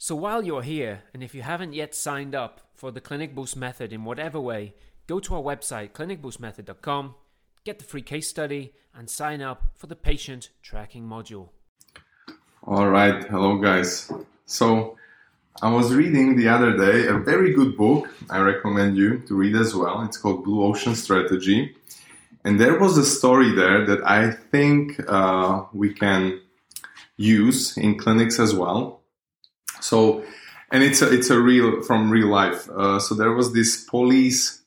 So while you're here, and if you haven't yet signed up for the Clinic Boost method in whatever way, go to our website, clinicboostmethod.com, get the free case study, and sign up for the patient tracking module. All right, hello guys. So I was reading the other day a very good book. I recommend you to read as well. It's called Blue Ocean Strategy. And there was a story there that I think uh, we can use in clinics as well. So, and it's a, it's a real from real life. Uh, so there was this police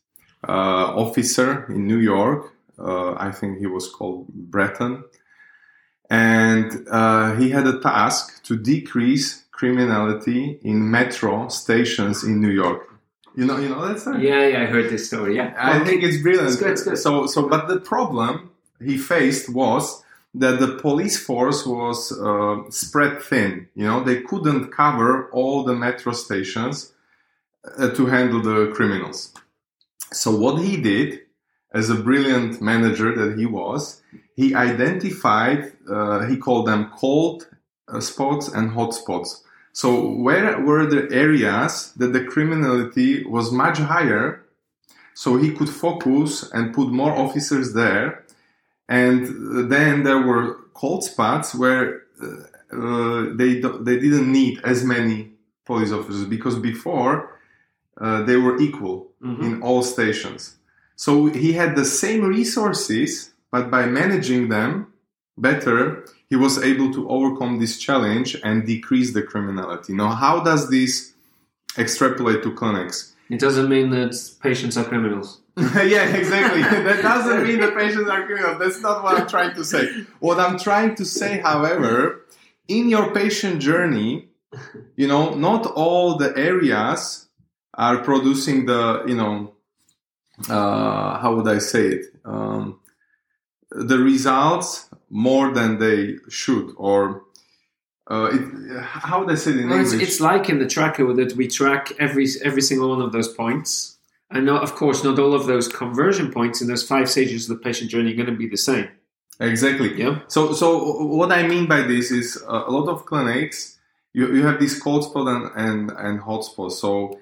uh, officer in New York. Uh, I think he was called Bratton, and uh, he had a task to decrease criminality in metro stations in New York. You know, you know that story. Yeah, yeah, I heard this story. Yeah, I think it's brilliant. It's good, it's good. So, so, but the problem he faced was that the police force was uh, spread thin. You know, they couldn't cover all the metro stations uh, to handle the criminals. So what he did, as a brilliant manager that he was, he identified. Uh, he called them cold uh, spots and hot spots. So where were the areas that the criminality was much higher? So he could focus and put more officers there and then there were cold spots where uh, they they didn't need as many police officers because before uh, they were equal mm-hmm. in all stations. So he had the same resources, but by managing them better, he was able to overcome this challenge and decrease the criminality. Now, how does this extrapolate to clinics? It doesn't mean that patients are criminals. yeah, exactly. that doesn't mean that patients are criminals. That's not what I'm trying to say. What I'm trying to say, however, in your patient journey, you know, not all the areas are producing the, you know, uh, how would I say it? Um, the results more than they should, or uh, it, how would I say it in well, English? It's, it's like in the tracker that we track every every single one of those points and not, of course, not all of those conversion points in those five stages of the patient journey are going to be the same. Exactly. Yeah. So, so what I mean by this is uh, a lot of clinics, you, you have these cold spot and, and, and hot spots. So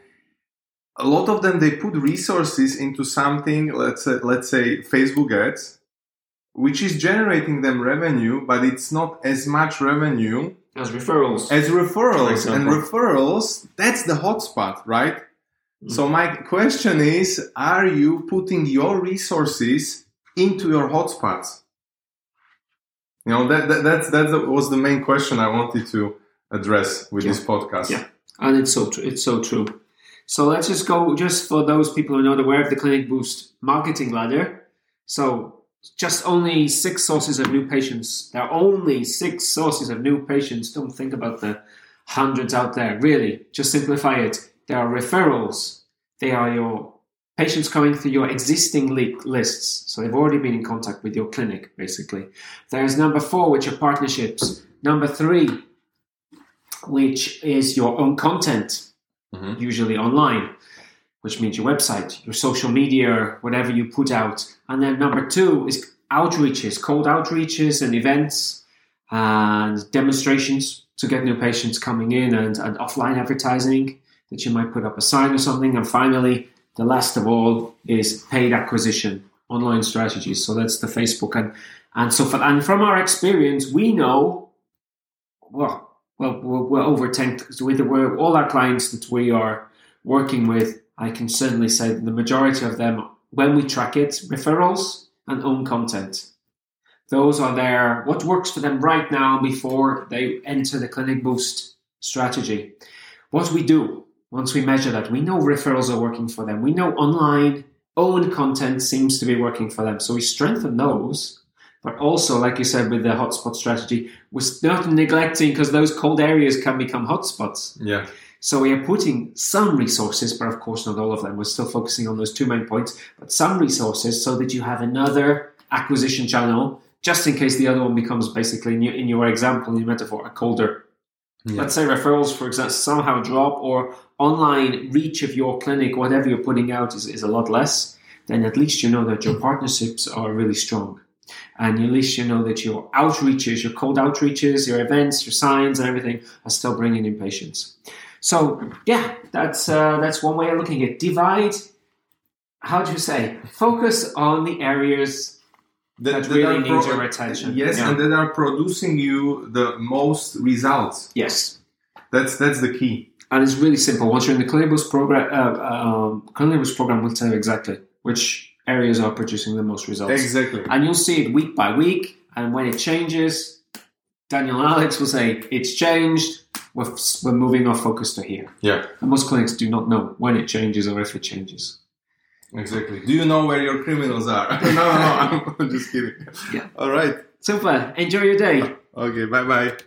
a lot of them, they put resources into something, let's say, let's say Facebook ads, which is generating them revenue, but it's not as much revenue as referrals. As referrals. And referrals, that's the hotspot, right? Mm. So my question is, are you putting your resources into your hotspots? You know, that, that that's that was the main question I wanted to address with yeah. this podcast. Yeah, and it's so true. It's so true. So let's just go just for those people who are not aware of the Clinic Boost marketing ladder. So just only six sources of new patients. There are only six sources of new patients. Don't think about the hundreds out there. Really, just simplify it. There are referrals. They are your patients coming through your existing lists. So they've already been in contact with your clinic, basically. There's number four, which are partnerships. Number three, which is your own content, mm-hmm. usually online, which means your website, your social media, whatever you put out. And then number two is outreaches, cold outreaches and events and demonstrations to get new patients coming in and, and offline advertising that you might put up a sign or something. And finally, the last of all is paid acquisition, online strategies. So that's the Facebook and and so for, and from our experience, we know well well we're, we're over ten with we're, all our clients that we are working with. I can certainly say that the majority of them, when we track it, referrals and own content. Those are there. What works for them right now before they enter the Clinic Boost strategy. What we do once we measure that, we know referrals are working for them. We know online own content seems to be working for them. So we strengthen those. But also, like you said, with the hotspot strategy, we're not neglecting because those cold areas can become hotspots. Yeah. So we are putting some resources, but of course not all of them. We're still focusing on those two main points, but some resources so that you have another acquisition channel just in case the other one becomes basically in your, in your example, in your metaphor, a colder yeah. Let's say referrals, for example, somehow drop or online reach of your clinic, whatever you're putting out is, is a lot less, then at least you know that your partnerships are really strong. And at least you know that your outreaches, your cold outreaches, your events, your signs, and everything are still bringing in patients. So yeah, that's uh, that's one way of looking at it. divide. How do you say? Focus on the areas that, that really need your attention. Yes, yeah. and that are producing you the most results. Yes, that's that's the key. And it's really simple. Once you're in the Boost program, uh, um, program will tell you exactly which areas are producing the most results. Exactly. And you'll see it week by week. And when it changes, Daniel and Alex will say, it's changed. We're, we're moving our focus to here. Yeah. And most clinics do not know when it changes or if it changes. Exactly. Do you know where your criminals are? no, no, no. I'm just kidding. Yeah. All right. Super. Enjoy your day. Okay. Bye bye.